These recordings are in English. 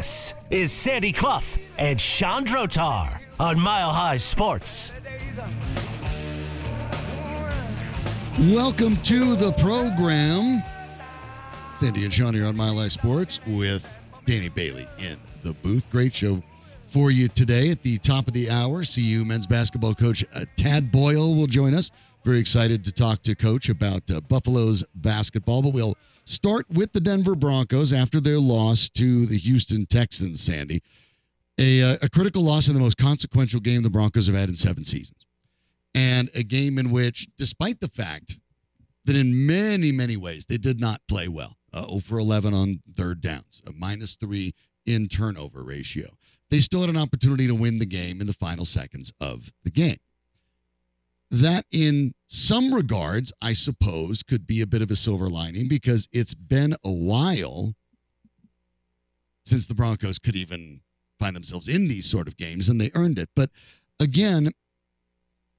This is Sandy Clough and Chandrotar on Mile High Sports. Welcome to the program. Sandy and Sean here on Mile High Sports with Danny Bailey in the booth. Great show for you today at the top of the hour. CU men's basketball coach uh, Tad Boyle will join us. Very excited to talk to Coach about uh, Buffalo's basketball, but we'll start with the Denver Broncos after their loss to the Houston Texans, Sandy. A, uh, a critical loss in the most consequential game the Broncos have had in seven seasons. And a game in which, despite the fact that in many, many ways they did not play well, uh, 0 for 11 on third downs, a minus three in turnover ratio they still had an opportunity to win the game in the final seconds of the game. That, in some regards, I suppose, could be a bit of a silver lining because it's been a while since the Broncos could even find themselves in these sort of games, and they earned it. But again,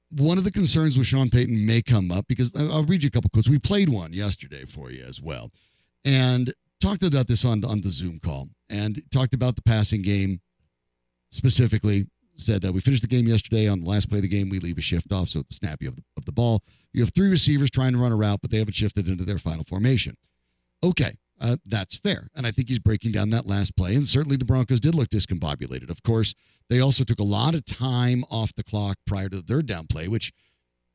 one of the concerns with Sean Payton may come up because uh, I'll read you a couple quotes. We played one yesterday for you as well, and talked about this on on the Zoom call, and talked about the passing game specifically said that we finished the game yesterday on the last play of the game. We leave a shift off, so at the snap you the, of the ball. You have three receivers trying to run a route, but they haven't shifted into their final formation. Okay, uh, that's fair, and I think he's breaking down that last play. And certainly the Broncos did look discombobulated. Of course, they also took a lot of time off the clock prior to the third down play, which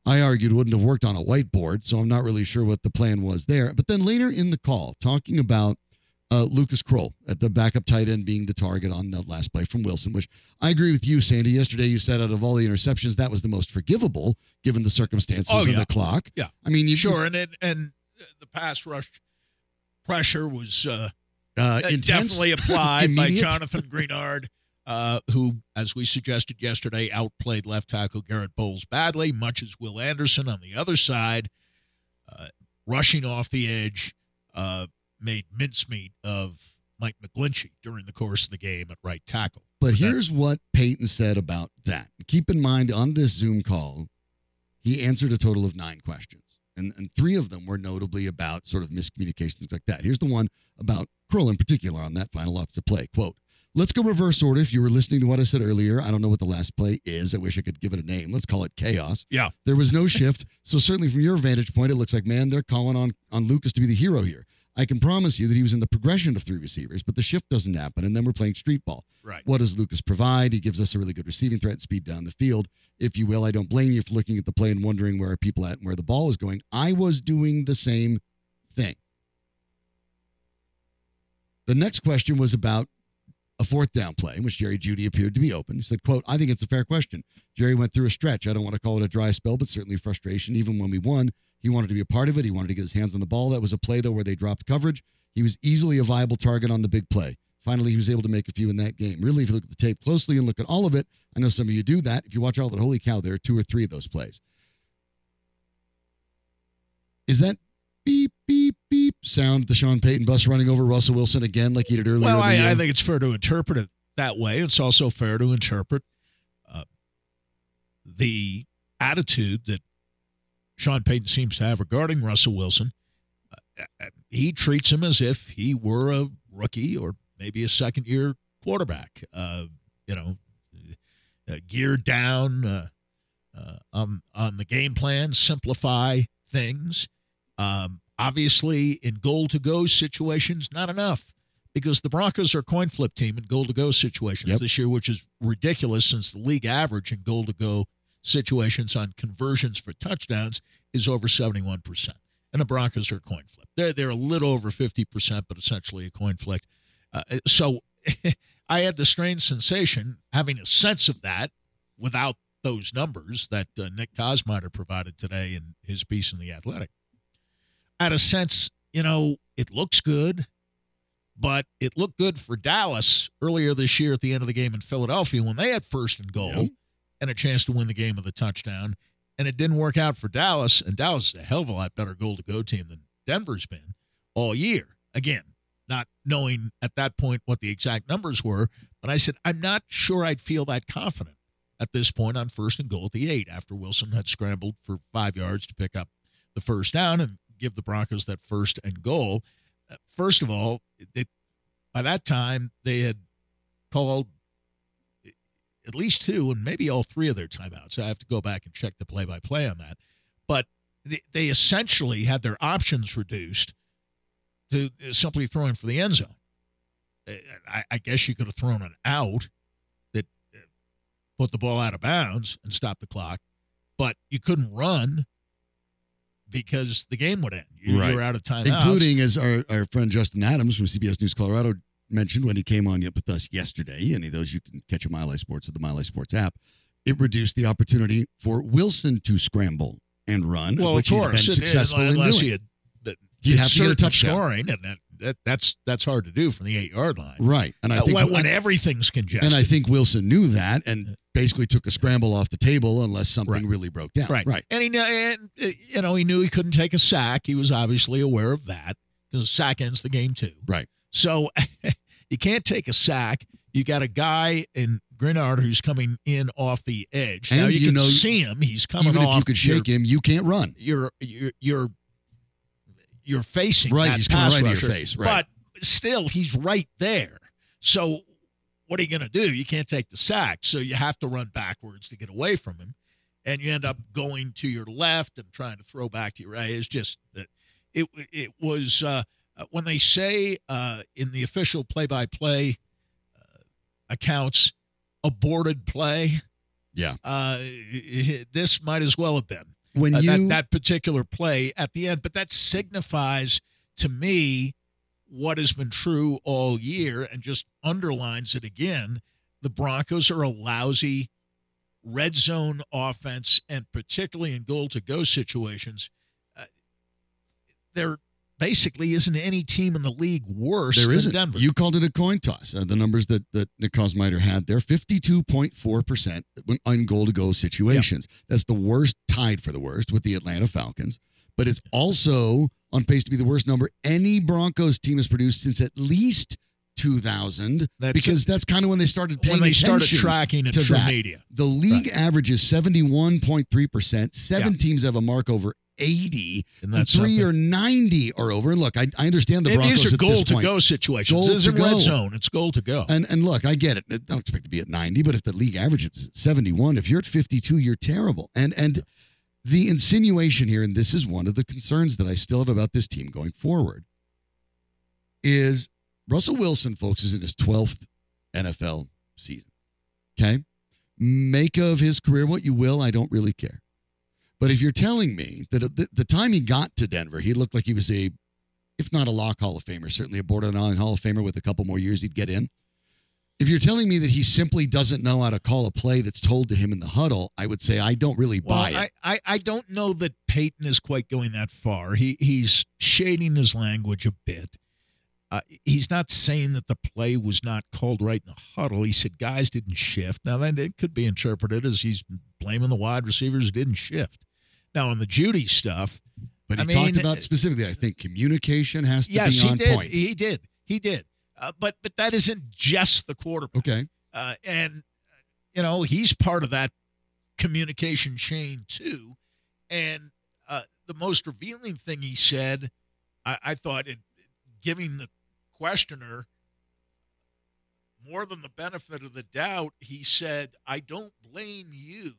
I argued wouldn't have worked on a whiteboard. So I'm not really sure what the plan was there. But then later in the call, talking about uh, Lucas Krull at the backup tight end being the target on the last play from Wilson, which I agree with you, Sandy. Yesterday you said out of all the interceptions, that was the most forgivable given the circumstances Oh, of yeah. the clock. Yeah. I mean, you Sure, and it, and the pass rush pressure was uh, uh, intense, definitely applied by. Jonathan Greenard, uh, who, as we suggested yesterday, outplayed left tackle Garett Bolles badly, much as Will Anderson on the other side, uh, rushing off the edge, uh, made mincemeat of Mike McGlinchey during the course of the game at right tackle. But here's what Payton said about that. Keep in mind on this Zoom call, he answered a total of nine questions. And, and three of them were notably about sort of miscommunications like that. Here's the one about Krull in particular on that final offensive play. Quote, let's go reverse order. If you were listening to what I said earlier, I don't know what the last play is. I wish I could give it a name. Let's call it chaos. Yeah. There was no shift. So certainly from your vantage point, it looks like, man, they're calling on, on Lucas to be the hero here. I can promise you that he was in the progression of three receivers, but the shift doesn't happen. And then we're playing street ball. Right. What does Lucas provide? He gives us a really good receiving threat speed down the field. If you will, I don't blame you for looking at the play and wondering where are people at and where the ball was going. I was doing the same thing. The next question was about a fourth down play in which Jerry Jeudy appeared to be open. He said, quote, I think it's a fair question. Jerry went through a stretch. I don't want to call it a dry spell, but certainly frustration. Even when we won, he wanted to be a part of it. He wanted to get his hands on the ball. That was a play, though, where they dropped coverage. He was easily a viable target on the big play. Finally, he was able to make a few in that game. Really, if you look at the tape closely and look at all of it, I know some of you do that. If you watch all of it, holy cow, there are two or three of those plays. Is that beep, beep, beep sound the Sean Payton bus running over Russell Wilson again like he did earlier? Well, in the year? I, I think it's fair to interpret it that way. It's also fair to interpret uh, the attitude that Sean Payton seems to have regarding Russell Wilson. Uh, uh, he treats him as if he were a rookie or maybe a second year quarterback. Uh, you know, uh, geared down uh, uh, on on the game plan, simplify things. Um, obviously, in goal to go situations, not enough because the Broncos are a coin flip team in goal to go situations Yep. this year, which is ridiculous since the league average in goal to go situations on conversions for touchdowns is over 71%. And the Broncos are a coin flip. They're, they're a little over 50%, but essentially a coin flip. Uh, so I had the strange sensation, having a sense of that without those numbers that uh, Nick Kosmider provided today in his piece in The Athletic. I had a sense, you know, it looks good, but it looked good for Dallas earlier this year at the end of the game in Philadelphia when they had first and goal Yep. And a chance to win the game with a touchdown. And it didn't work out for Dallas. And Dallas is a hell of a lot better goal to go team than Denver's been all year. Again, not knowing at that point what the exact numbers were. But I said, I'm not sure I'd feel that confident at this point on first and goal at the eight after Wilson had scrambled for five yards to pick up the first down and give the Broncos that first and goal. Uh, First of all, by that time they had called at least two and maybe all three of their timeouts. I have to go back and check the play by play on that. But they, they essentially had their options reduced to simply throwing for the end zone. Uh, I, I guess you could have thrown an out that uh, put the ball out of bounds and stopped the clock, but you couldn't run because the game would end. You, Right. were out of time. including as our, our friend Justin Adams from CBS News Colorado mentioned when he came on with us yesterday. Any of those you can catch at Mile High Sports at the Mile High Sports app. It reduced the opportunity for Wilson to scramble and run, well, which of course, been and- successful in unless doing. he had, He'd had have to get a touchdown. scoring, and that, that, that's that's hard to do from the eight yard line. right, and I think when, when everything's congested. and I think Wilson knew that and basically took a scramble off the table unless something Right. really broke down. Right. right. And he knew, and, you know, he knew he couldn't take a sack. He was obviously aware of that because a sack ends the game too. Right. So you can't take a sack. You got a guy in Greenard who's coming in off the edge. now you, you can know, see him. He's coming Even off. if you could your- shake him, you can't run. You're you're you're you're facing Right, that he's coming right in your face, right. But still, he's right there. So what are you going to do? You can't take the sack, so you have to run backwards to get away from him, and you end up going to your left and trying to throw back to your right. It's just that it it was uh, uh, when they say uh, in the official play-by-play uh, accounts aborted play. Yeah. Uh, this might as well have been When uh, you that, that particular play at the end. But that signifies to me what has been true all year and just underlines it again. The Broncos are a lousy red zone offense, and particularly in goal to go situations, uh, there basically isn't any team in the league worse There than isn't. Denver. You called it a coin toss. Uh, the numbers that, that Nick Kosmider had there 52.4% when- on goal to go situations. That's the worst, tied for the worst with the Atlanta Falcons. But it's also on pace to be the worst number any Broncos team has produced since at least 2000 That's because that's kind of when they started paying when they started attention tracking it to that. Media. The league average is 71.3%. Seven Yeah. teams have a mark over 80, And and that's three something. or 90 are over. And look, I, I understand the And Broncos these are at goal this to point. go situations. Goal this to isn't red zone. It's goal to go. And and look, I get it. I don't expect to be at 90, but if the league average is 71, if you're at 52, you're terrible. And and the insinuation here, and this is one of the concerns that I still have about this team going forward, is Russell Wilson, folks, is in his 12th NFL season. Okay? Make of his career what you will. I don't really care. But if you're telling me that at the, the time he got to Denver, he looked like he was a, if not a lock Hall of Famer, certainly a borderline Hall of Famer with a couple more years he'd get in. If you're telling me that he simply doesn't know how to call a play that's told to him in the huddle, I would say I don't really Well, buy it. I, I, I don't know that Payton is quite going that far. He he's shading his language a bit. Uh, he's not saying that the play was not called right in the huddle. He said guys didn't shift. Now then, it could be interpreted as he's blaming the wide receivers didn't shift. Now on the Jeudy stuff, but he I talked mean, about specifically, I think communication has to yes, be he on did. point. He did. He did. Uh, but but that isn't just the quarterback. okay. Uh, and you know he's part of that communication chain too. And uh, the most revealing thing he said, I, I thought, it, giving the questioner more than the benefit of the doubt, he said, "I don't blame you."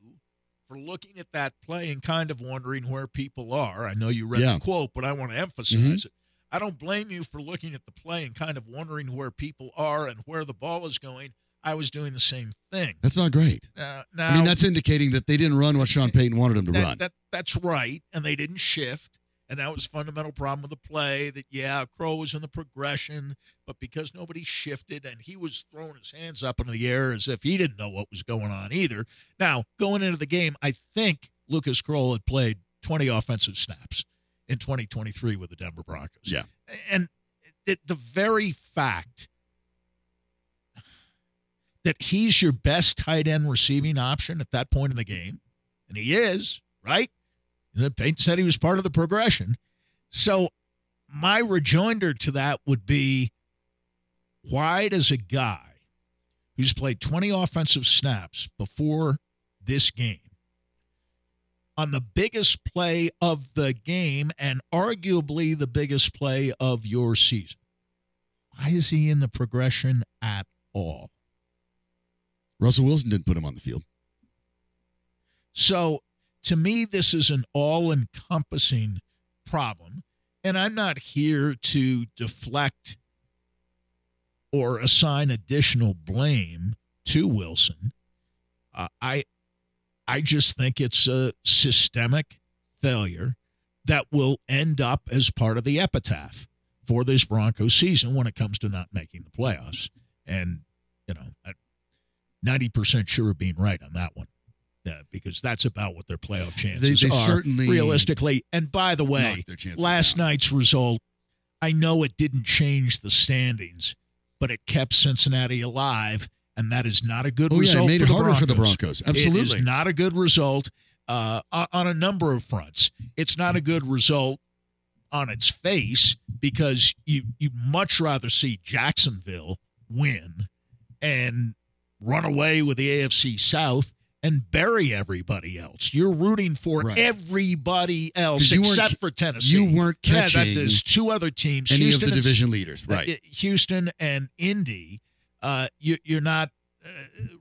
For looking at that play and kind of wondering where people are. I know you read Yeah. the quote, but I want to emphasize it. I don't blame you for looking at the play and kind of wondering where people are and where the ball is going. I was doing the same thing. That's not great. Uh, now, I mean, that's indicating that they didn't run what Sean Payton wanted them to that, run. that- that's right, and they didn't shift, and that was a fundamental problem with the play. That yeah, Crow was in the progression, but because nobody shifted and he was throwing his hands up into the air as if he didn't know what was going on either. Now going into the game, I think Lucas Krull had played 20 offensive snaps in 2023 with the Denver Broncos. Yeah. and it, the very fact that he's your best tight end receiving option at that point in the game, and he is, right? And then said he was part of the progression. So my rejoinder to that would be why does a guy who's played 20 offensive snaps before this game on the biggest play of the game and arguably the biggest play of your season why is he in the progression at all? Russell Wilson didn't put him on the field. So to me, this is an all encompassing problem. And I'm not here to deflect or assign additional blame to Wilson. Uh, I I just think it's a systemic failure that will end up as part of the epitaph for this Broncos season when it comes to not making the playoffs. And, you know, I'm 90% sure of being right on that one. Yeah, because that's about what their playoff chances they are certainly realistically. And by the way, knocked their chances last down. night's result, I know it didn't change the standings, but it kept Cincinnati alive, and that is not a good Oh yeah, result. it made for it the harder for the Broncos. Broncos. Absolutely. It is not a good result uh, on on a number of fronts. It's not a good result on its face because you you much rather see Jacksonville win and run away with the AFC South and bury everybody else. You're rooting for Right. everybody else except for Tennessee. you weren't catching. Yeah, there's two other teams. any Houston of the and- division leaders, uh, right? Houston and Indy, uh, you, you're not uh,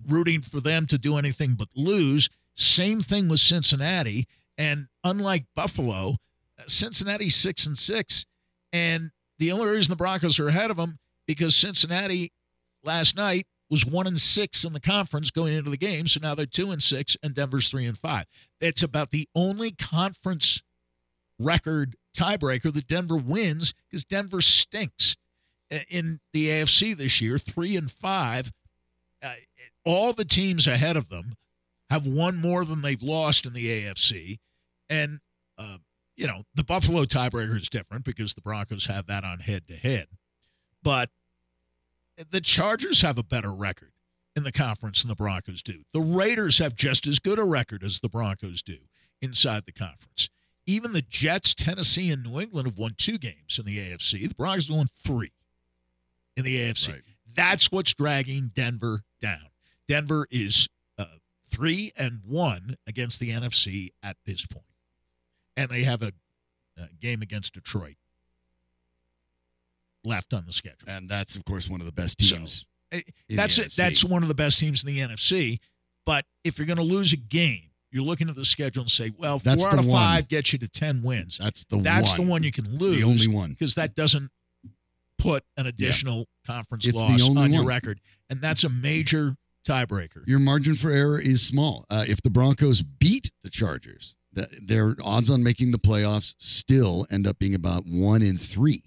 rooting for them to do anything but lose. Same thing with Cincinnati, and unlike Buffalo, uh, Cincinnati's six and six, and the only reason the Broncos are ahead of them because Cincinnati last night was one and six in the conference going into the game, so now they're two and six, and Denver's three and five. It's about the only conference record tiebreaker that Denver wins because Denver stinks in the AFC this year, three and five. Uh, all the teams ahead of them have won more than they've lost in the AFC, and uh, you know the Buffalo tiebreaker is different because the Broncos have that on head to head, but the Chargers have a better record in the conference than the Broncos do. The Raiders have just as good a record as the Broncos do inside the conference. Even the Jets, Tennessee, and New England have won two games in the AFC. The Broncos have won three in the AFC. Right. That's what's dragging Denver down. Denver is uh, three and one against the NFC at this point, and they have a, a game against Detroit left on the schedule. and that's of course one of the best teams. Eh, in the That's it. That's one of the best teams in the NFC. But if you're going to lose a game, you're looking at the schedule and say, well, That's four out of one. five gets you to ten wins. That's the That's one. the one you can It's lose. the only one. because that doesn't put an additional conference It's loss on your record, and that's a major tiebreaker. Your margin for error is small. Uh, if the Broncos beat the Chargers, the, their odds on making the playoffs still end up being about one in three,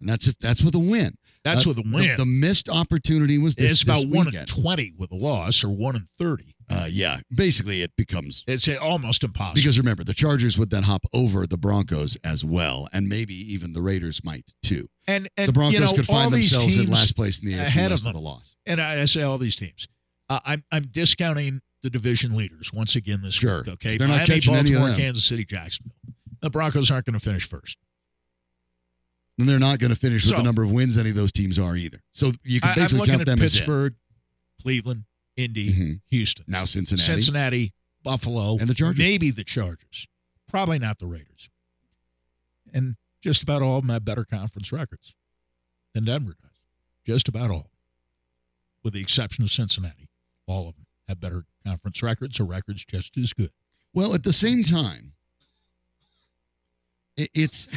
and that's if that's with a win. That's Uh, with a the- win. The, missed opportunity was this. it's about this one in twenty with a loss, or one in thirty. Uh, yeah, basically it becomes It's almost impossible. because remember the Chargers would then hop over the Broncos as well, and maybe even the Raiders might too. and and the Broncos you know, could find themselves in last place in the AFC ahead of with a loss. and I, I say all these teams. Uh, I'm I'm discounting the division leaders once again this Sure, week. Okay, they're not Miami, catching any of them. Kansas City, Jacksonville. The Broncos aren't going to finish first. And they're not going to finish with the number of wins any of those teams are either. So you can I, basically looking count at them as in. Pittsburgh, Cleveland, Indy, Mhm. Houston, Now Cincinnati. Cincinnati, Buffalo, And the Chargers. Maybe the Chargers. Probably not the Raiders. And just about all of them have better conference records than Denver does. Just about all, with the exception of Cincinnati. All of them have better conference records or records just as good. Well, at the same time, it's,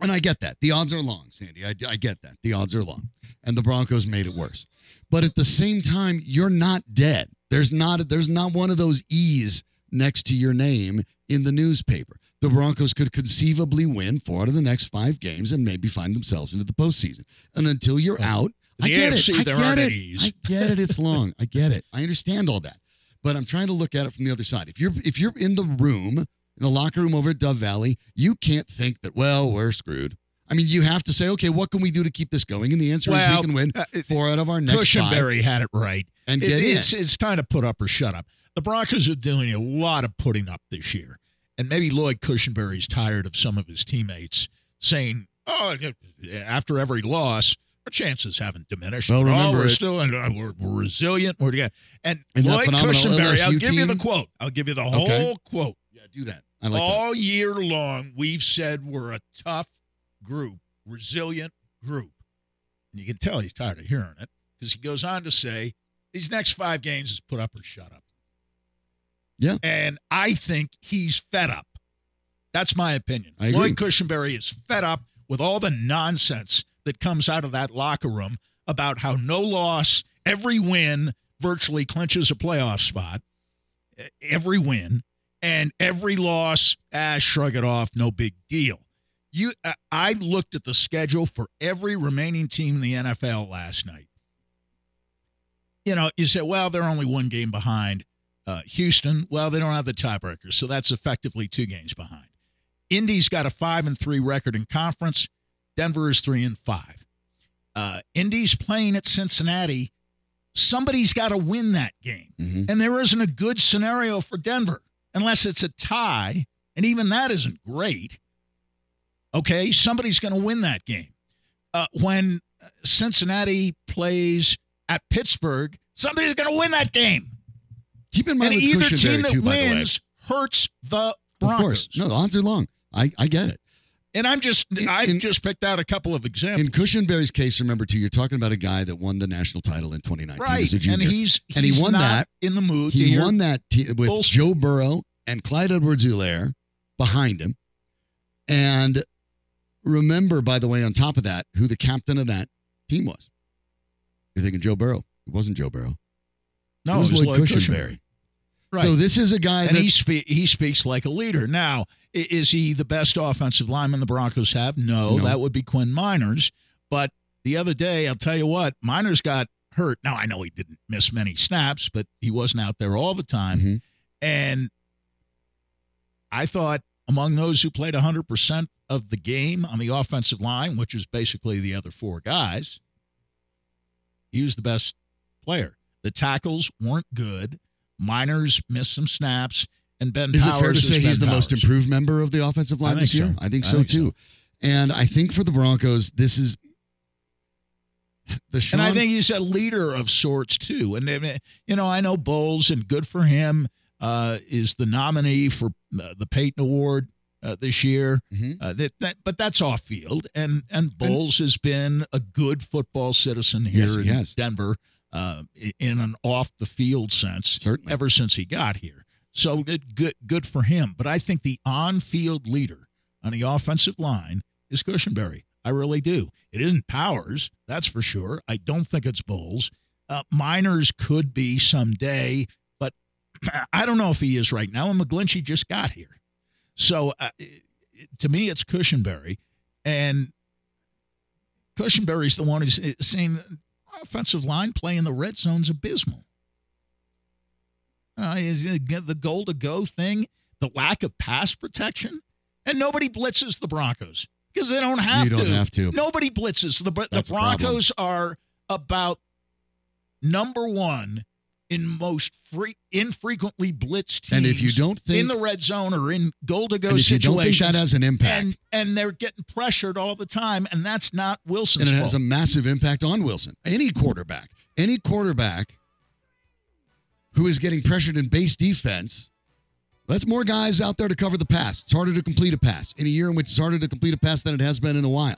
and I get that. The odds are long, Sandy. I, I get that. The odds are long. And the Broncos made it worse. But at the same time, you're not dead. There's not there's not one of those E's next to your name in the newspaper. The Broncos could conceivably win four out of the next five games and maybe find themselves into the postseason. And until you're out, In I get AFC, it. I get it. E's. I get it. It's long. I get it. I understand all that. But I'm trying to look at it from the other side. If you're if you're in the room, in the locker room over at Dove Valley, you can't think that, well, we're screwed. I mean, you have to say, okay, what can we do to keep this going? And the answer is we can win uh, four out of our next five Cushenberry had it right. and It- get in. it's, it's time to put up or shut up. The Broncos are doing a lot of putting up this year. And maybe Lloyd Cushenberry's tired of some of his teammates saying, oh, after every loss, our chances haven't diminished. Well, Oh, remember we're it- still uh, we're, we're resilient. We're together. And, And Lloyd Cushenberry, I'll LSU give you the quote. I'll give you the Okay. whole quote. yeah, do that. Like that. All year long, we've said we're a tough group, resilient group. And you can tell he's tired of hearing it because he goes on to say these next five games is put up or shut up. Yeah. And I think he's fed up. That's my opinion. I agree. Lloyd Cushenberry is fed up with all the nonsense that comes out of that locker room about how no loss, every win virtually clinches a playoff spot. Every win and every loss, ah, shrug it off, no big deal. You, uh, I looked at the schedule for every remaining team in the NFL last night. You know, you say, well, they're only one game behind uh, Houston. Well, they don't have the tiebreakers, so that's effectively two games behind. Indy's got a five and three record in conference. Denver is three and five. Uh, Indy's playing at Cincinnati. Somebody's got to win that game, Mhm. and there isn't a good scenario for Denver unless it's a tie, and even that isn't great. Okay, somebody's going to win that game. Uh, when Cincinnati plays at Pittsburgh, somebody's going to win that game. Keep in mind And either team that too, by the wins hurts the Of course, no, the odds are long. I, I get it. And I'm just In- I in- just picked out a couple of examples. In Cushenberry's case, remember too, you're talking about a guy that won the national title in 2019 right. as a junior. And he's, And he won not that. in the mood he won that te- with bullshit. Joe Burrow and Clyde Edwards-Helaire behind him. And remember, by the way, on top of that, who the captain of that team was. You're thinking Joe Burrow. It wasn't Joe Burrow. no, it was, it was Lloyd Lloyd Cushenberry. Right. So this is a guy and that he spe- he speaks like a leader. Now, is he the best offensive lineman the Broncos have? No, No. that would be Quinn Meinerz. But the other day, I'll tell you what, Meinerz got hurt. Now I know he didn't miss many snaps, but he wasn't out there all the time. Mhm. And I thought among those who played 100% of the game on the offensive line, which is basically the other four guys, he was the best player. The tackles weren't good. Meinerz missed some snaps, and Ben Is it fair to say he's Ben the most improved member of the offensive line this think year? so. I think I so think too. so. And I think for the Broncos, this is the Sean, And I think he's a leader of sorts too. And you know, I know Bolles, and good for him, uh, is the nominee for uh, the Payton Award uh, this year. Mhm. Uh, that, that, but that's off field, and and Bolles has been a good football citizen here Yes, in. Denver, uh, in an off the field sense, Certainly. ever since he got here. So good, good, good for him. But I think the on-field leader on the offensive line is Cushenberry. I really do. It isn't Powers, that's for sure. I don't think it's Bolles. Uh, Meinerz could be someday, but I don't know if he is right now. And McGlinchey just got here, so uh, to me, it's Cushenberry, and Cushenberry's the one who's uh, offensive line play in the red zone's abysmal. Uh, is the goal to go thing, the lack of pass protection, and nobody blitzes the Broncos because they don't have You to. don't have to. Nobody blitzes. The, the That's problem. Broncos are about number one in most free, infrequently blitzed teams. And if you don't think in the red zone or in goal to go if you don't think that has an impact, and and they're getting pressured all the time, and that's not Wilson's and it fault. has a massive impact on Wilson. Any quarterback, any quarterback who is getting pressured in base defense, that's more guys out there to cover the pass. It's harder to complete a pass in a year in which it's harder to complete a pass than it has been in a while.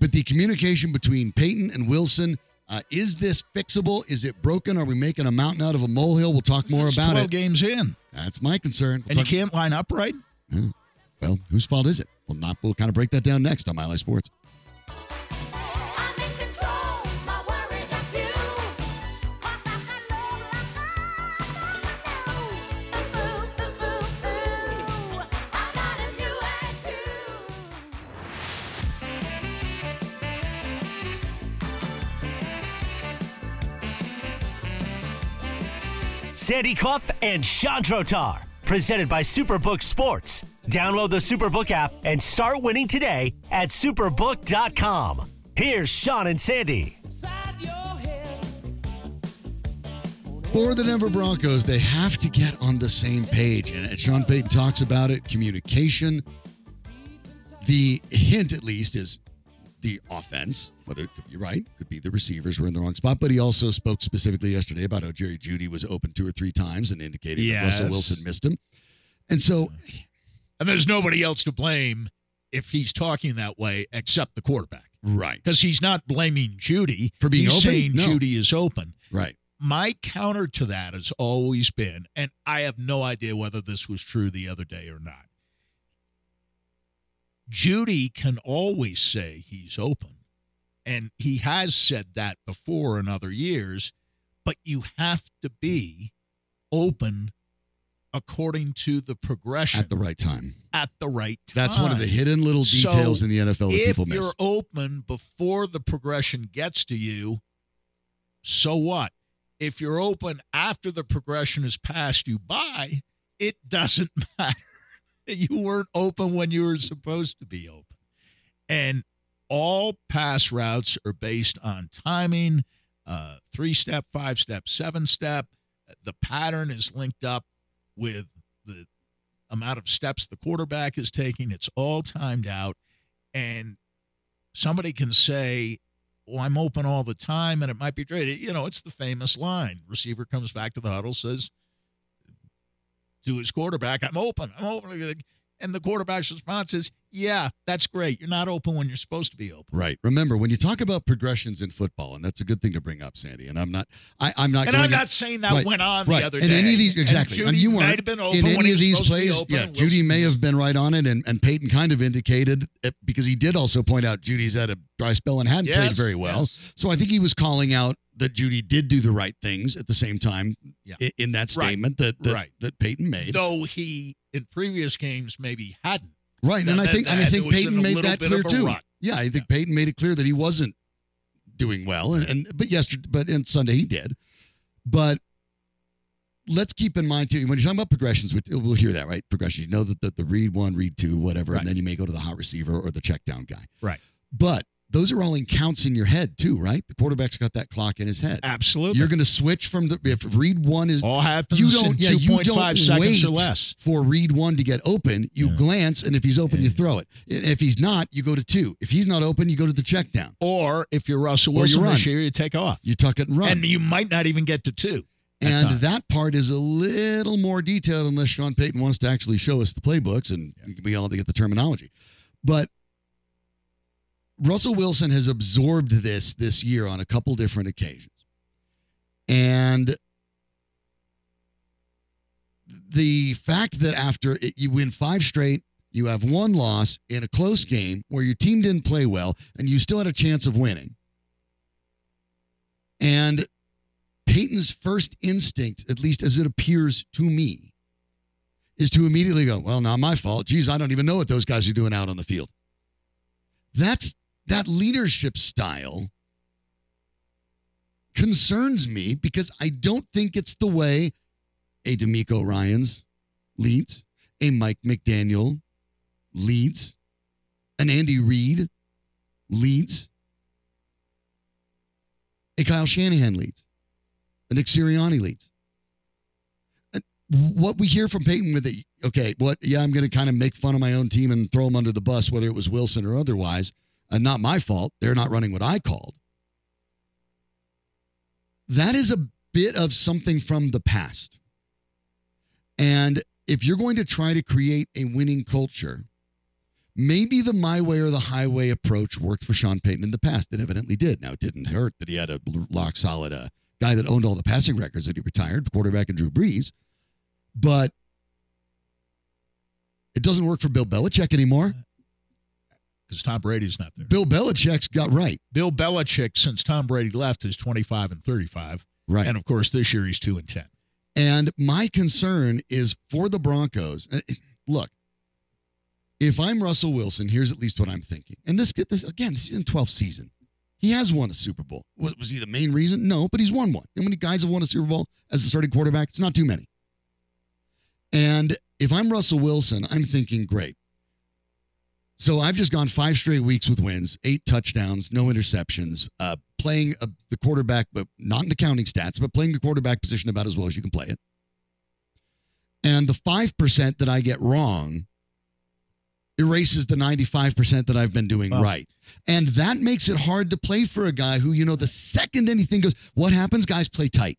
But the communication between Payton and Wilson. Uh, is this fixable? Is it broken? Are we making a mountain out of a molehill? We'll talk more It's about 12 it. games in, That's my concern. We'll and you can't line up right. well, whose fault is it? We'll not. We'll kind of break that down next on Mile High Sports. Sandy Clough and Chandrotar, presented by Superbook Sports. Download the Superbook app and start winning today at superbook.com. Here's Sean and Sandy. For the Denver Broncos, they have to get on the same page. And Sean Payton talks about it communication. The hint, at least, is the offense, whether it could be right, could be the receivers were in the wrong spot. But he also spoke specifically yesterday about how Jerry Jeudy was open two or three times and indicated that Russell Wilson missed him. And so, And there's nobody else to blame if he's talking that way except the quarterback. Right. because he's not blaming Jeudy For being he's open? saying No. Jeudy is open. Right. My counter to that has always been, and I have no idea whether this was true the other day or not. Jeudy can always say he's open, and he has said that before in other years, but you have to be open according to the progression At the right time. at the right time. That's one of the hidden little So, details in the NFL that people miss. If you're open before the progression gets to you, so what? If you're open after the progression has passed you by, it doesn't matter. You weren't open when you were supposed to be open. And all pass routes are based on timing, uh, three step, five step, seven step. The pattern is linked up with the amount of steps the quarterback is taking. It's all timed out. And somebody can say, Well, I'm open all the time, and it might be great. You know, it's the famous line. Receiver comes back to the huddle, says to his quarterback, I'm open. I'm open. And the quarterback's response is, Yeah, that's great. You're not open when you're supposed to be open. Right. Remember, when you talk about progressions in football, and that's a good thing to bring up, Sandy. And I'm not, I, I'm not. And I'm not saying that right, went on right. the other in day. any of these And exactly. Jeudy and you might weren't have been open in any of these plays. open, Yeah, Jeudy Wilson may was- have been right on it, and and Payton kind of indicated it because he did also point out Jeudy's had a dry spell and hadn't played very well. yes. So I think he was calling out that Jeudy did do the right things at the same time Yeah. i- in that Right. statement that that, Right. that Payton made. Though he, in previous games, maybe hadn't. Right, and I that- think and I think Payton made that clear too. rut. Yeah, I think Payton made it clear that he wasn't doing well, and, and but yesterday, but in Sunday he did. But let's keep in mind too when you're talking about progressions, we- we'll hear that right. Progressions, you know that the, the read one, read two, whatever, Right. and then you may go to the hot receiver or the check down guy. Right. But those are all in counts in your head too, right? The quarterback's got that clock in his head. Absolutely. You're going to switch from the if read one is all happens you don't in yeah you 2.5 don't seconds wait or less. for read one to get open you Yeah. glance and if he's open you throw it if he's not you go to two if he's not open you go to the check down Or if you're Russell Or you Wilson run. this year, you take off. you tuck it and run And you might not even get to two. and times. that part is a little more detailed unless Sean Payton wants to actually show us the playbooks and we all have to get the terminology but Russell Wilson has absorbed this this year on a couple different occasions and the fact that after it, you win five straight, you have one loss in a close game where your team didn't play well and you still had a chance of winning. And Payton's first instinct, at least as it appears to me, is to immediately go, Well, not my fault. Geez, I don't even know what those guys are doing out on the field. That's that leadership style concerns me because I don't think it's the way a DeMeco Ryans leads, a Mike McDaniel leads, an Andy Reid leads, a Kyle Shanahan leads, a Nick Sirianni leads. Uh, What we hear from Payton with it, okay, what, yeah, I'm going to kind of make fun of my own team and throw them under the bus, whether it was Wilson or otherwise. Uh, not my fault. They're not running what I called. That is a bit of something from the past. And if you're going to try to create a winning culture, maybe the my way or the highway approach worked for Sean Payton in the past. It evidently did. Now, it didn't hurt that he had a lock solid uh, guy that owned all the passing records that he retired, quarterback and Drew Brees. But it doesn't work for Bill Belichick anymore. Because Tom Brady's not there. Bill Belichick's got right. Bill Belichick, since Tom Brady left, is 25 and 35. Right. And of course, this year he's 2 and 10. And my concern is for the Broncos. uh, Look, if I'm Russell Wilson, here's at least what I'm thinking. And this, this again, this is in 12th season. He has won a Super Bowl. Was, was he the main reason? No, but he's won one. How many guys have won a Super Bowl as a starting quarterback? It's not too many. And if I'm Russell Wilson, I'm thinking, great. So I've just gone five straight weeks with wins, eight touchdowns, no interceptions, uh, playing uh the quarterback, but not in the counting stats, but playing the quarterback position about as well as you can play it. And the 5% that I get wrong erases the 95% that I've been doing Wow. right. And that makes it hard to play for a guy who, you know, the second anything goes, what happens? Guys play tight.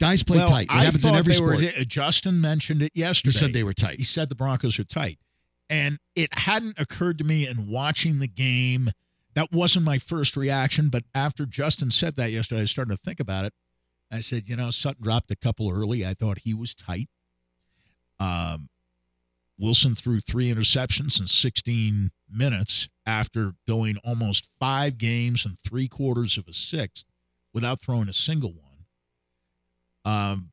Guys play well, tight. It I happens in every were- sport. uh, Justin mentioned it yesterday. You said they were tight. He said the Broncos are tight. And it hadn't occurred to me in watching the game that wasn't my first reaction, but after Justin said that yesterday, I started to think about it. I said, you know, Sutton dropped a couple early. I thought he was tight. Um, Wilson threw three interceptions in 16 minutes after going almost five games and three quarters of a sixth without throwing a single one. Um,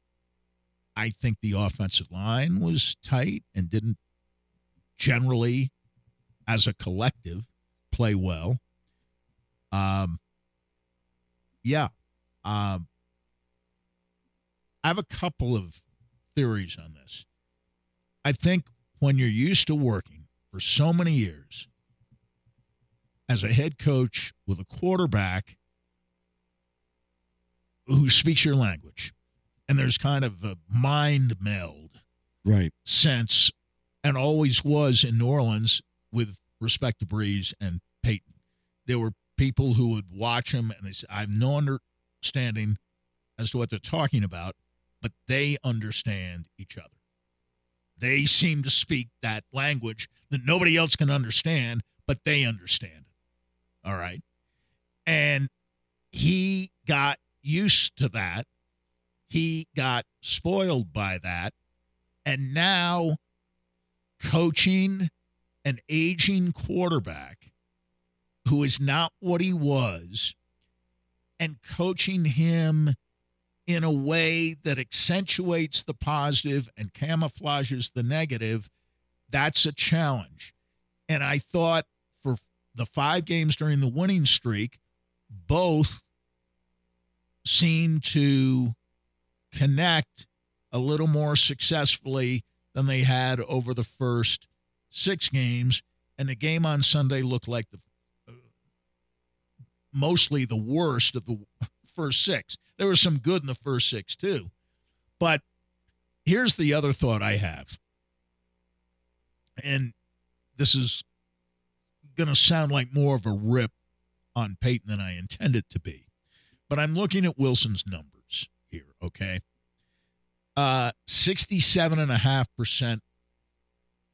I think the offensive line was tight and didn't generally, as a collective, play well. Um, yeah. Um, I have a couple of theories on this. I think when you're used to working for so many years as a head coach with a quarterback who speaks your language, and there's kind of a mind meld Right. sense and always was in New Orleans with respect to Brees and Payton. There were people who would watch him and they said, I have no understanding as to what they're talking about, but they understand each other. They seem to speak that language that nobody else can understand, but they understand it. All right. And he got used to that. He got spoiled by that. And now coaching an aging quarterback who is not what he was and coaching him in a way that accentuates the positive and camouflages the negative, that's a challenge. And I thought for the five games during the winning streak, both seemed to connect a little more successfully than they had over the first six games. And the game on Sunday looked like the uh, mostly the worst of the first six. There was some good in the first six too. But here's the other thought I have. And this is going to sound like more of a rip on Payton than I intend it to be. But I'm looking at Wilson's numbers here, okay? Uh 67.5%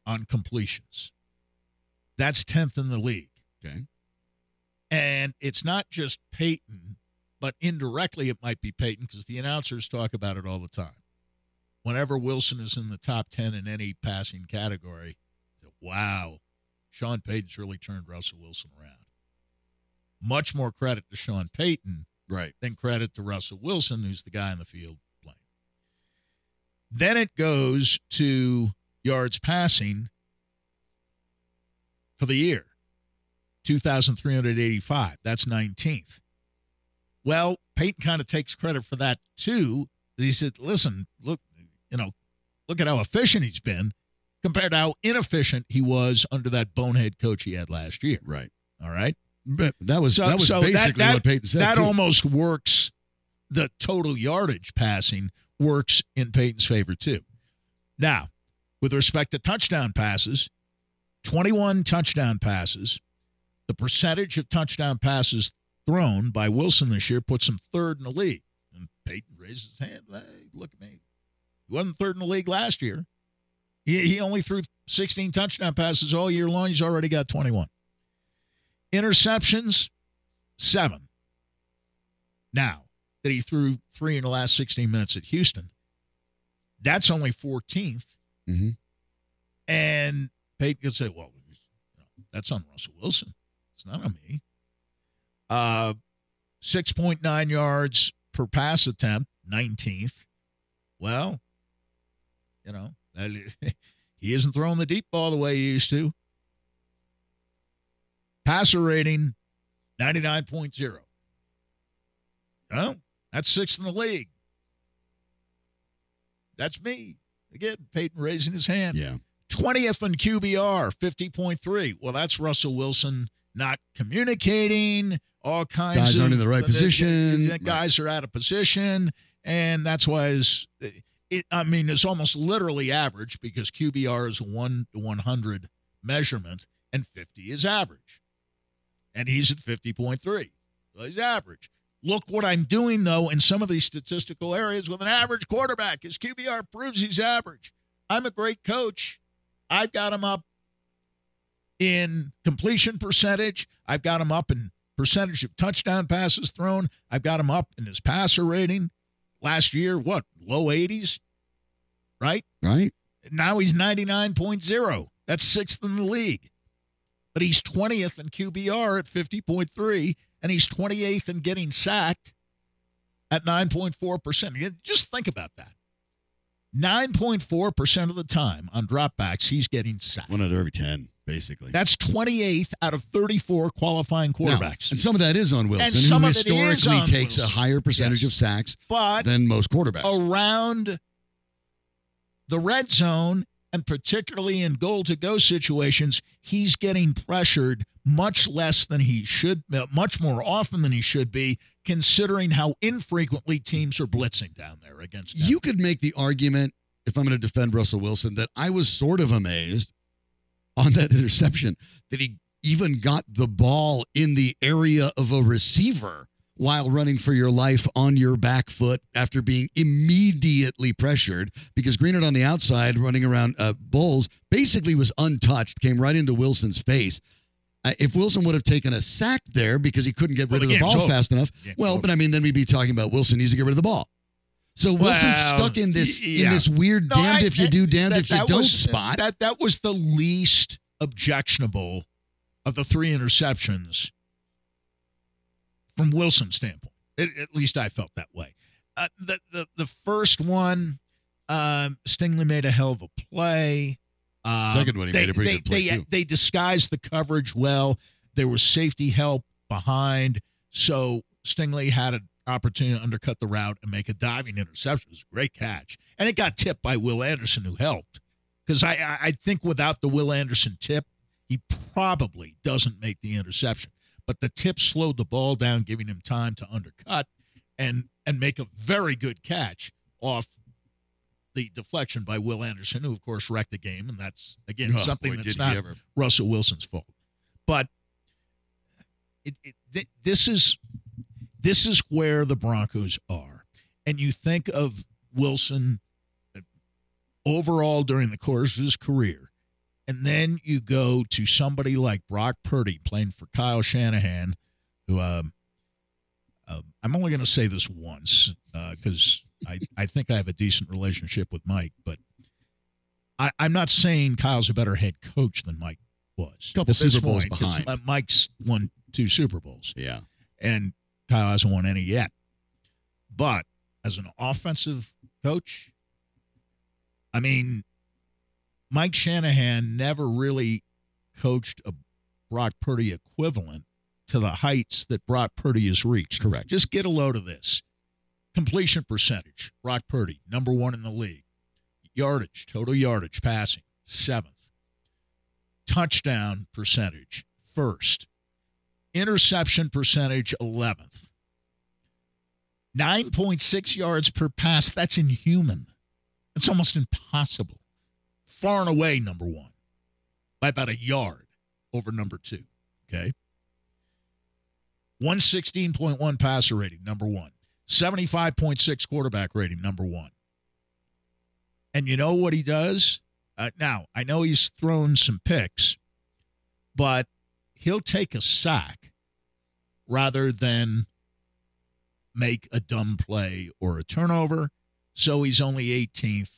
on completions. That's 10th in the league. Okay. And it's not just Payton, but indirectly it might be Payton because the announcers talk about it all the time. Whenever Wilson is in the top 10 in any passing category, wow, Sean Payton's really turned Russell Wilson around. Much more credit to Sean Payton Right. than credit to Russell Wilson, who's the guy in the field. Then it goes to yards passing for the year 2,385. That's 19th. Well, Payton kind of takes credit for that too. He said, listen, look, you know, look at how efficient he's been compared to how inefficient he was under that bonehead coach he had last year. Right. All right. But that was So- that was so that- basically that- what Payton said. that too. almost works. The total yardage passing works in Payton's favor too. Now, with respect to touchdown passes, 21 touchdown passes. The percentage of touchdown passes thrown by Wilson this year puts him third in the league. And Payton raises his hand. Hey, look at me. He wasn't third in the league last year. He, he only threw 16 touchdown passes all year long. He's already got 21. Interceptions, seven. Now that he threw three in the last 16 minutes at Houston, that's only 14th. Mhm. And Payton could say, well, you know, that's on Russell Wilson. It's not on me. Uh, 6.9 yards per pass attempt, 19th. Well, you know, he isn't throwing the deep ball the way he used to. Passer rating, 99.0. Oh, that's sixth in the league. That's me. Again, Payton raising his hand. Yeah. 20th in QBR, 50.3. Well, that's Russell Wilson not communicating, all kinds Guys of aren't in the right position. guys are out of position, and that's why his, it, I mean, it's almost literally average because QBR is a 1 to 100 measurement, and 50 is average. And he's at 50.3. So he's average. Look what I'm doing, though, in some of these statistical areas with an average quarterback. His QBR proves he's average. I'm a great coach. I've got him up in completion percentage. I've got him up in percentage of touchdown passes thrown. I've got him up in his passer rating. Last year, what, low 80s? Right? Right? Now he's 99.0. That's sixth in the league. But he's 20th in QBR at 50.3, and he's 28th in getting sacked at 9.4%. You- Just think about that. 9.4% of the time on dropbacks, he's getting sacked. One out of every 10, basically. That's 28th out of 34 qualifying Now, quarterbacks. and some of that is on Wilson, some who of it is historically takes a higher percentage Yes. of sacks but than most quarterbacks. around the red zone and particularly in goal to go situations, he's getting pressured much less than he should, uh, much more often than he should be, considering how infrequently teams are blitzing down there against him. You could make the argument, if I'm going to defend Russell Wilson, that I was sort of amazed on that interception that he even got the ball in the area of a receiver while running for your life on your back foot after being immediately pressured because Greenard on the outside running around uh, Bolles basically was untouched, came right into Wilson's face. Uh, if Wilson would have taken a sack there because he couldn't get rid the of the ball over. fast enough, Yeah, well, over. but I mean, then we'd be talking about Wilson needs to get rid of the ball. So Wilson's Well, stuck in this y- in this weird No, damned I- if you do, damned that- if you don't was- spot. That that was the least objectionable of the three interceptions from Wilson's standpoint. It, at least I felt that way. Uh, the, the the first one, um, Stingley made a hell of a play. Um, Second one, he they, made a pretty they, good play, they, too. They disguised the coverage well. There was safety help behind, so Stingley had an opportunity to undercut the route and make a diving interception. It was a great catch, and it got tipped by Will Anderson, who helped. Because I, I I think without the Will Anderson tip, he probably doesn't make the interception. But the tip slowed the ball down, giving him time to undercut and and make a very good catch off the deflection by Will Anderson, who of course wrecked the game, and that's again Oh, something boy, that's not ever. Russell Wilson's fault. But it, it, th- this is this is where the Broncos are, and you think of Wilson uh, overall during the course of his career, and then you go to somebody like Brock Purdy playing for Kyle Shanahan, who um, uh, I'm only going to say this once because I, I think I have a decent relationship with Mike, but I, I'm not saying Kyle's a better head coach than Mike was. A Couple Super Bowls point, behind. uh, Mike's won two Super Bowls, Yeah. and Kyle hasn't won any yet. But as an offensive coach, I mean, Mike Shanahan never really coached a Brock Purdy equivalent to the heights that Brock Purdy has reached. Correct. Just get a load of this. Completion percentage, Brock Purdy, number one in the league. Yardage, total yardage passing, seventh. Touchdown percentage, first. Interception percentage, 11th. 9.6 yards per pass, that's inhuman. It's almost impossible. Far and away, number one, by about a yard over number two. Okay. 116.1 passer rating, number one. 75.6 quarterback rating, number one. And you know what he does? Uh, now, I know he's thrown some picks, but he'll take a sack rather than make a dumb play or a turnover. So he's only 18th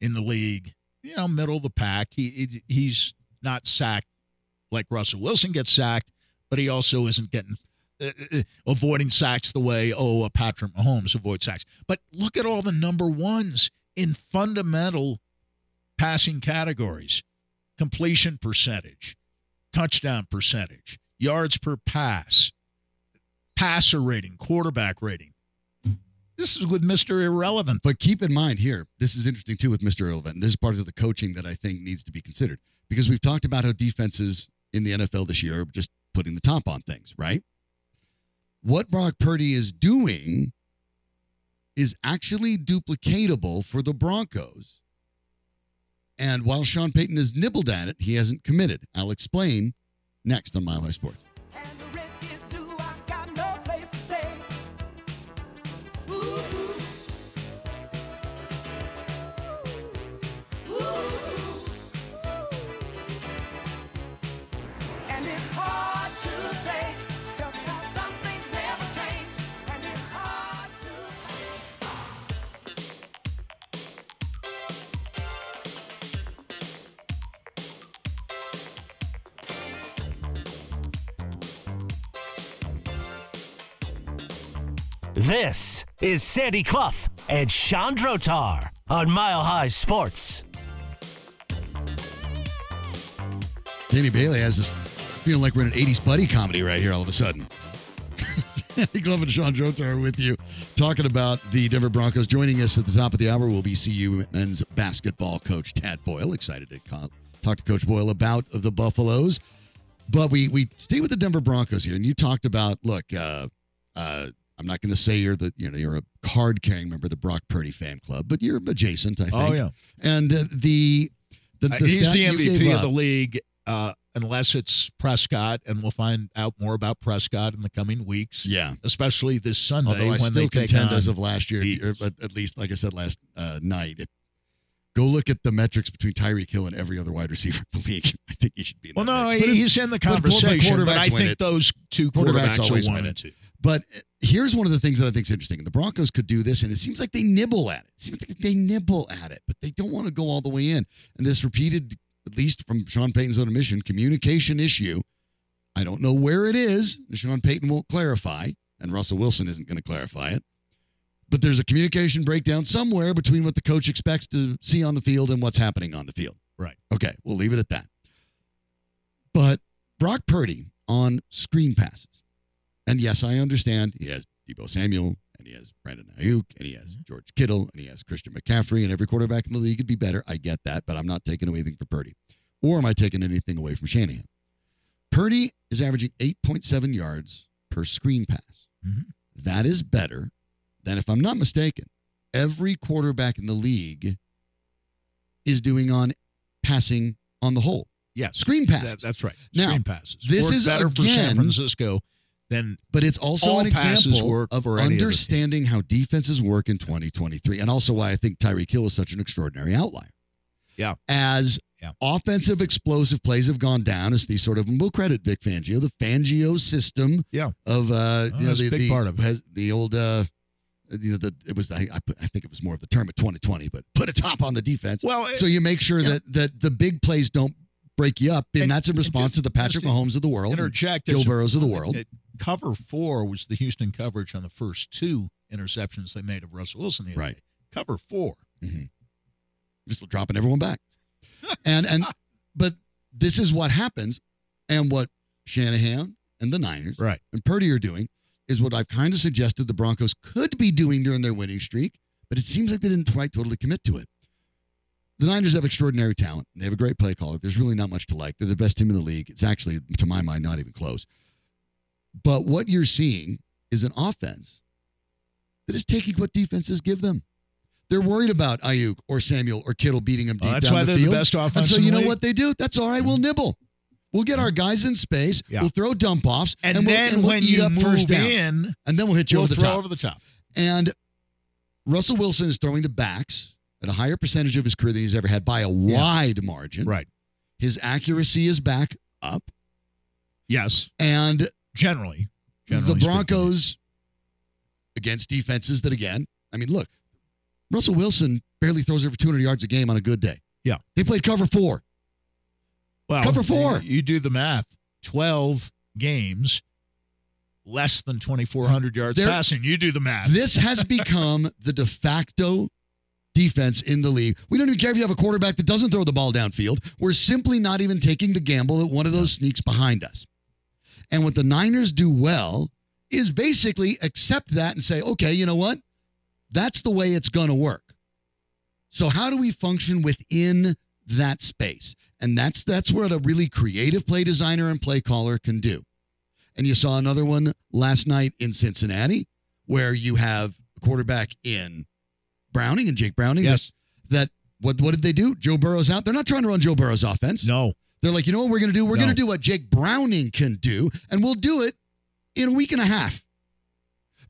in the league, you know, middle of the pack. He, he he's not sacked like Russell Wilson gets sacked, but he also isn't getting uh, uh, avoiding sacks the way oh uh, Patrick Mahomes avoids sacks. But look at all the number ones in fundamental passing categories: completion percentage, touchdown percentage, yards per pass, passer rating, quarterback rating. This is with Mister Irrelevant. But keep in mind here, this is interesting too with Mr. Irrelevant. This is part of the coaching that I think needs to be considered because we've talked about how defenses in the NFL this year are just putting the top on things, right? What Brock Purdy is doing is actually duplicatable for the Broncos. And while Sean Payton has nibbled at it, he hasn't committed. I'll explain next on Mile High Sports. This is Sandy Clough and Sean Drotar on Mile High Sports. Danny Bailey has this feeling like we're in an 80s buddy comedy right here all of a sudden. Sandy Clough and Sean Drotar with you, talking about the Denver Broncos. Joining us at the top of the hour will be CU men's basketball coach Tad Boyle. Excited to talk to Coach Boyle about the Buffaloes. But we we stay with the Denver Broncos here, and you talked about look. Uh, uh, I'm not going to say you're the you know you're a card carrying member of the Brock Purdy fan club, but you're adjacent. I think. Oh, yeah. And uh, the the, Uh, the he's stat the you gave MVP of the league, uh, unless it's Prescott, and we'll find out more about Prescott in the coming weeks. Yeah. especially this Sunday Although I when still contend as of last year, or at, at least like I said last uh, night, if, go look at the metrics between Tyreek Hill and every other wide receiver in the league. I think he should be. In Well, no, he's in the quar- but conversation, but, I think it. those two Quarterbacks quarterbacks, always win it. two. But here's one of the things that I think is interesting. The Broncos could do this, and it seems like they nibble at it. It seems like they nibble at it, but they don't want to go all the way in. And this repeated, at least from Sean Payton's own admission, communication issue. I don't know where it is. Sean Payton won't clarify, and Russell Wilson isn't going to clarify it. But there's a communication breakdown somewhere between what the coach expects to see on the field and what's happening on the field. Right. Okay, we'll leave it at that. But Brock Purdy on screen passes. And yes, I understand he has Deebo Samuel and he has Brandon Aiyuk and he has George Kittle and he has Christian McCaffrey and every quarterback in the league could be better. I get that, but I'm not taking away anything from Purdy. Or am I taking anything away from Shanahan? Purdy is averaging 8.7 yards per screen pass. Mhm. That is better than, if I'm not mistaken, every quarterback in the league is doing on passing on the whole. Yeah, Screen passes. That- that's right. Now, Screen passes. this Worked is better for San Francisco than But it's also an example of for any other team. understanding how defenses work in 2023, and also why I think Tyreek Hill is such an extraordinary outlier. Yeah. As Yeah. offensive explosive plays have gone down, as the sort of we'll credit Vic Fangio, the Fangio system Yeah. of uh, Oh, you know the big the, part of it. the old uh, you know the it was I I, put, I think it was more of the term of 2020, but put a top on the defense. well. so you make sure yeah. that that the big plays don't break you up, and, And- that's in response just- to the Patrick Mahomes of the world, and interject. Joe Burrows of the world. it- cover four was the Houston coverage on the first two interceptions they made of Russell Wilson. The other Right. day. Cover four. Mm-hmm. just dropping everyone back. And and but this is what happens, and what Shanahan and the Niners Right. and Purdy are doing is what I've kind of suggested the Broncos could be doing during their winning streak, but it seems like they didn't quite totally commit to it. The Niners have extraordinary talent. They have a great play caller. There's really not much to like. They're the best team in the league. It's actually, to my mind, not even close. But what you're seeing is an offense that is taking what defenses give them. They're worried about Aiyuk or Samuel or Kittle beating them deep Well, that's down why the they're field. the best offense. and so you know league. what they do? That's all right. We'll mm-hmm. nibble. We'll get our guys in space. Yeah. We'll throw dump offs, And, we'll, then and we'll when eat up first downs, in, and then we'll hit you we'll over the throw top. over the top. And Russell Wilson is throwing to backs at a higher percentage of his career than he's ever had by a wide margin. Right. His accuracy is back up, Yes. and Generally. the generally speaking. Broncos against defenses that again, I mean, look, Russell Wilson barely throws over 200 yards a game on a good day. Yeah. They played cover four. Well, Cover four. You, you do the math. 12 games, less than 2,400 yards There- passing. You do the math. This has become the de facto defense in the league. We don't even care if you have a quarterback that doesn't throw the ball downfield. We're simply not even taking the gamble that one of those sneaks behind us. And what the Niners do well is basically accept that and say, okay, you know what? That's the way it's going to work. So how do we function within that space? And that's that's what a really creative play designer and play caller can do. And you saw another one last night in Cincinnati where you have a quarterback in Browning and Jake Browning yes. that, that what what did they do? Joe Burrow's out. They're not trying to run Joe Burrow's offense. No. They're like, you know what we're going to do? We're No. going to do what Jake Browning can do, and we'll do it in a week and a half.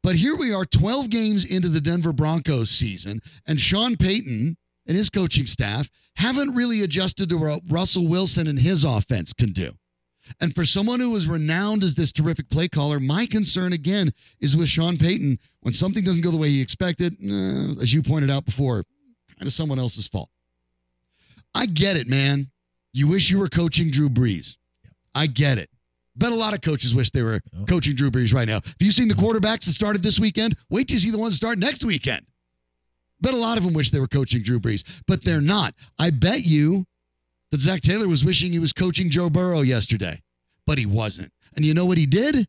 But here we are, 12 games into the Denver Broncos season, and Sean Payton and his coaching staff haven't really adjusted to what Russell Wilson and his offense can do. And for someone who is renowned as this terrific play caller, my concern again is with Sean Payton. When something doesn't go the way he expected, eh, as you pointed out before, kind of someone else's fault. I get it, man. You wish you were coaching Drew Brees. I get it. Bet a lot of coaches wish they were coaching Drew Brees right now. Have you seen the quarterbacks that started this weekend? Wait till you see the ones that start next weekend. Bet a lot of them wish they were coaching Drew Brees, but they're not. I bet you that Zac Taylor was wishing he was coaching Joe Burrow yesterday, but he wasn't. And you know what he did?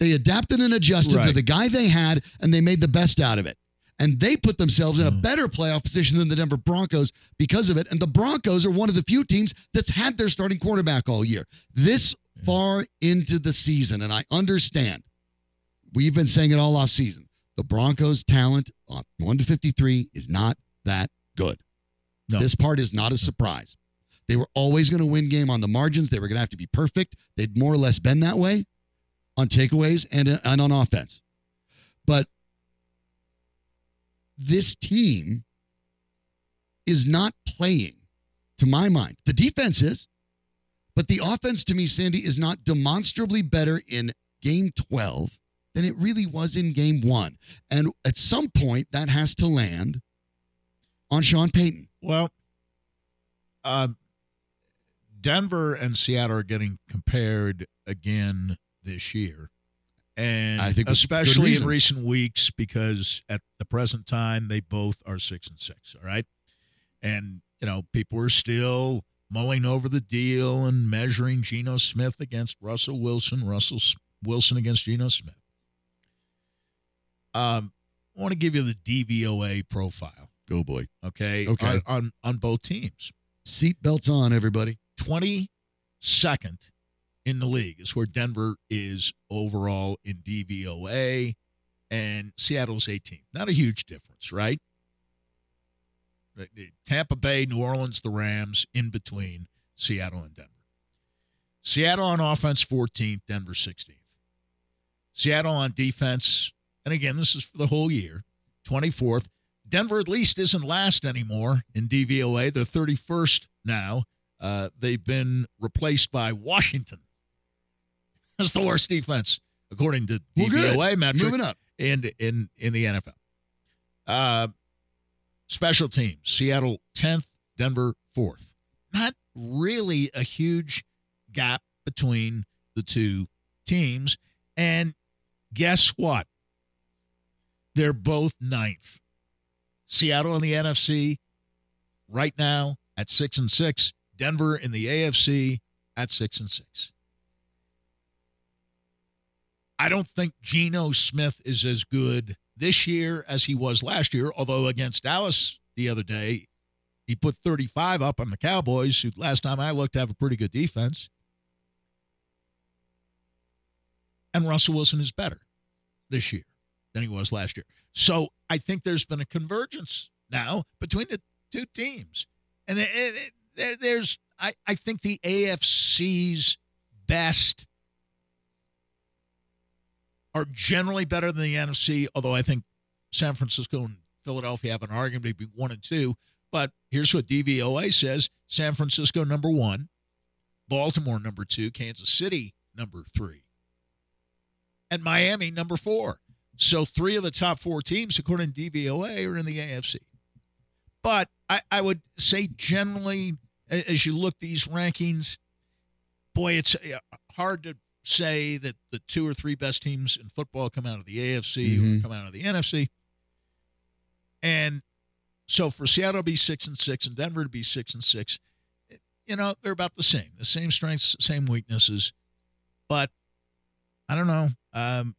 They adapted and adjusted to the guy they had, and they made the best out of it. And they put themselves in a mm. better playoff position than the Denver Broncos because of it. And the Broncos are one of the few teams that's had their starting quarterback all year. This far into the season, and I understand, we've been saying it all off season. The Broncos' talent on 1 to 53 is not that good. No. This part is not a surprise. They were always going to win game on the margins. They were going to have to be perfect. They'd more or less been that way on takeaways and, uh, and on offense. But this team is not playing, to my mind. The defense is, but the offense, to me, Sandy, is not demonstrably better in game 12 than it really was in game one. And at some point, that has to land on Sean Payton. Well, uh, Denver and Seattle are getting compared again this year. And I think especially in recent weeks, because at the present time they both are six and six. All right. And, you know, people are still mulling over the deal and measuring Geno Smith against Russell Wilson, Russell Wilson against Geno Smith. Um, I want to give you the DVOA profile, Go, boy. okay? Okay. On, on, on both teams. Seatbelts on, everybody. 22nd in the league is where Denver is overall in DVOA, and Seattle's 18th. Not a huge difference, right? Tampa Bay, New Orleans, the Rams in between Seattle and Denver. Seattle on offense 14th, Denver 16th. Seattle on defense, and again, this is for the whole year, 24th. Denver at least isn't last anymore in DVOA. They're 31st now. Uh, they've been replaced by Washington. That's the worst defense, according to Well. DVOA metric Moving up. in in in the NFL. Uh, special teams: Seattle tenth, Denver fourth. Not really a huge gap between the two teams. And guess what? They're both ninth. Seattle in the NFC right now at six and six. Denver in the AFC at six and six. I don't think Geno Smith is as good this year as he was last year, although against Dallas the other day, he put 35 up on the Cowboys, who last time I looked have a pretty good defense. And Russell Wilson is better this year than he was last year. So I think there's been a convergence now between the two teams. And it, it, there, there's, I, I think the AFC's best are generally better than the NFC, although I think San Francisco and Philadelphia have an argument to be one and two. But here's what DVOA says San Francisco, number one, Baltimore, number two, Kansas City, number three, and Miami, number four. So three of the top four teams, according to DVOA, are in the AFC. But I, I would say generally, as you look these rankings, boy, it's uh, hard to say that the two or three best teams in football come out of the AFC Mhm. or come out of the NFC. And so for Seattle to be six and six and Denver to be six and six, you know, they're about the same. The same strengths, same weaknesses. But I don't know. Um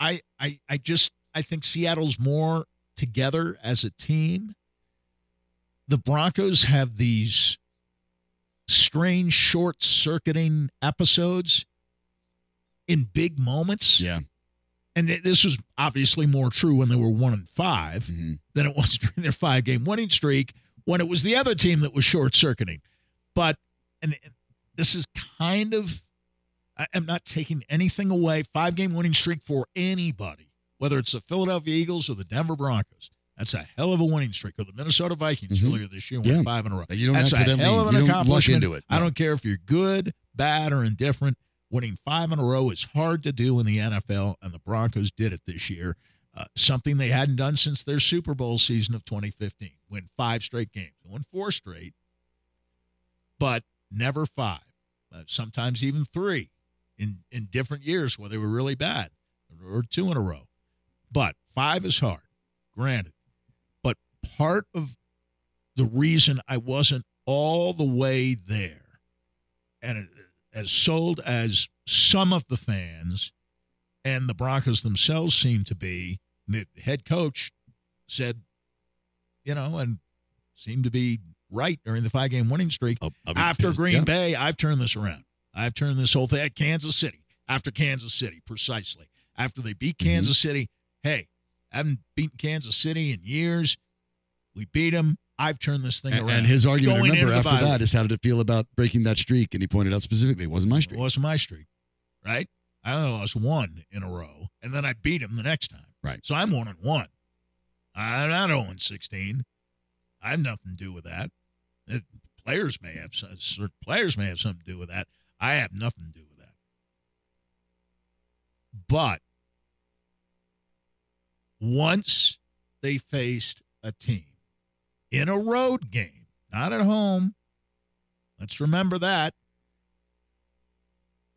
I I I just I think Seattle's more together as a team. The Broncos have these strange short circuiting episodes in big moments. Yeah. And th- this was obviously more true when they were one and 5 Mhm. than it was during their five game winning streak when it was the other team that was short circuiting. But, and and this is kind of, I am not taking anything away. Five game winning streak for anybody, whether it's the Philadelphia Eagles or the Denver Broncos. That's a hell of a winning streak. Or the Minnesota Vikings Mhm. earlier this year Yeah. went five in a row. You don't That's a hell of an you accomplishment. into it. I don't care if you're good, bad, or indifferent. Winning five in a row is hard to do in the NFL, and the Broncos did it this year. Uh, something they hadn't done since their Super Bowl season of 2015. Win five straight games. Won four straight. But never five. Uh, sometimes even three in in different years where they were really bad, or two in a row. But five is hard, granted. Part of the reason I wasn't all the way there, and it, as sold as some of the fans and the Broncos themselves seem to be, the head coach said, you know, and seemed to be right during the five game winning streak. I'll- I'll After. Green Yeah. Bay, I've turned this around. I've turned this whole thing at Kansas City. After Kansas City, precisely. After they beat Mm-hmm. Kansas City, hey, I haven't beaten Kansas City in years. We beat him. I've turned this thing And, around. and his argument, Going remember, after that is how did it feel about breaking that streak? And he pointed out specifically, it wasn't my streak. It wasn't my streak, right? I only lost one in a row, and then I beat him the next time. Right. So I'm one and one. I'm not 0 and 16. I have nothing to do with that. It, players may have certain players may have something to do with that. I have nothing to do with that. But once they faced a team in a road game, not at home, let's remember that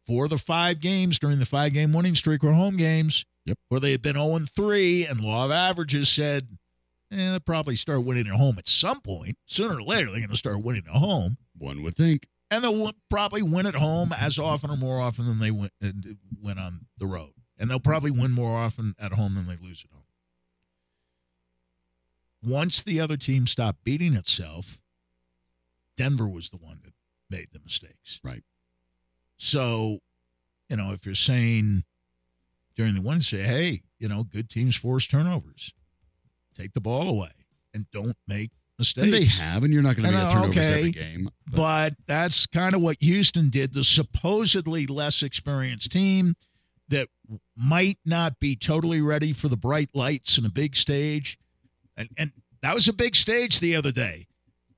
four of the five games during the five game winning streak were home games. Yep. Where they had been 0 3, and law of averages said, eh, they'll probably start winning at home at some point. Sooner or later, they're going to start winning at home. One would think. And they'll probably win at home as often or more often than they went, uh, win on the road. And they'll probably win more often at home than they lose at home. Once the other team stopped beating itself, Denver was the one that made the mistakes. Right. So, you know, if you're saying during the one, say, hey, you know, good teams force turnovers, take the ball away, and don't make mistakes. And they have, and you're not going to know, turnovers okay. every game. But, But that's kind of what Houston did. The supposedly less experienced team that might not be totally ready for the bright lights and a big stage. And, and that was a big stage the other day.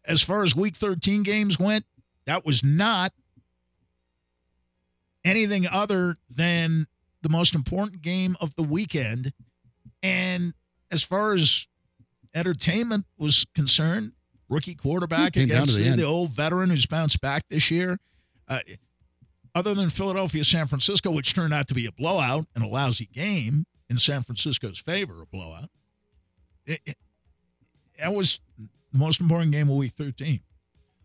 As far as week 13 games went, that was not anything other than the most important game of the weekend. And as far as entertainment was concerned, rookie quarterback Came down to against the the, the old veteran who's bounced back this year. Uh, other than Philadelphia, San Francisco, which turned out to be a blowout and a lousy game in San Francisco's favor, a blowout. It, it- that was the most important game of Week 13,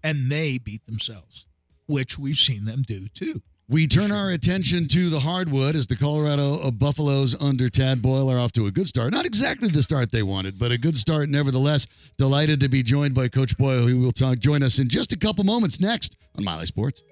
and they beat themselves, which we've seen them do too. we turn our attention to the hardwood as the Colorado uh, Buffaloes under Tad Boyle are off to a good start. Not exactly the start they wanted, but a good start nevertheless. Delighted to be joined by Coach Boyle, who will talk, join us in just a couple moments next on Mile High Sports.